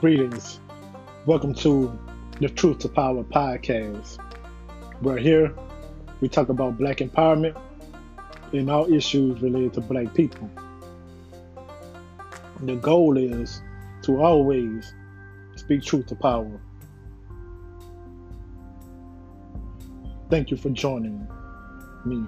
Greetings. Welcome to the Truth to Power podcast. We're here. We talk about black empowerment and all issues related to black people. The goal is to always speak truth to power. Thank you for joining me.